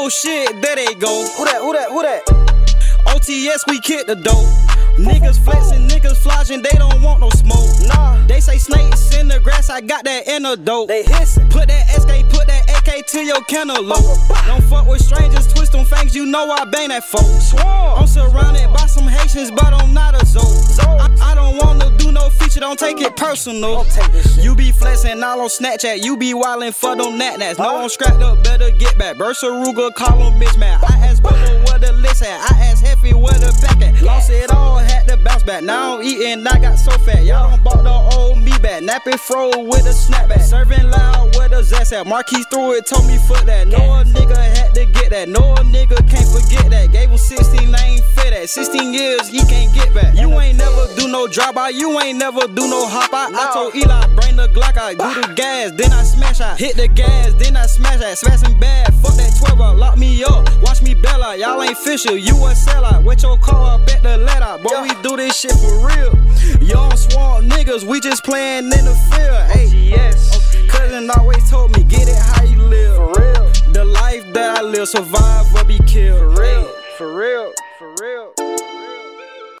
Oh shit, there they go. Who that? Who that? Who that? OTS, we kick the dough. Niggas flexing, niggas flogging, they don't want no smoke. Nah. They say snakes in the grass, I got that antidote. They hissing. Put that SK, put that AK to your cantaloupe. Don't fuck with strangers, twist them fangs, you know I bang that folk. Swarm. I'm surrounded by some Haitians, but I'm don't take it personal. Take. You be flexing all on Snapchat, you be wildin' for them nat nats. No, I'm scrapped up, better get back. Bersa Ruger, call them mismatch. I asked Bubba where the list at, I asked Heffy where the pack at. Lost it all, had to bounce back. Now I'm eating, I got so fat. Y'all don't bought the old me back. Napping fro with a snapback. Serving loud with a zest at. Marquis threw it, told me foot that. No a nigga had to get that. No a nigga can't forget that. Gave him 16, I ain't fit that. 16 years, he can't no drop out, you ain't never do no hop out. I told Eli, bring the Glock out, do the gas, then I smash out. Hit the gas, then I smash out. Smashing bad, fuck that 12 out, lock me up, watch me bail out. Y'all ain't fisher, you a sellout. With your car, I bet the let out. Boy, we do this shit for real. Young swamp niggas, we just playing in the field. Hey, Yes. cousin always told me, get it how you live. For real. The life that I live, survive or be killed. For real. Hey. For real.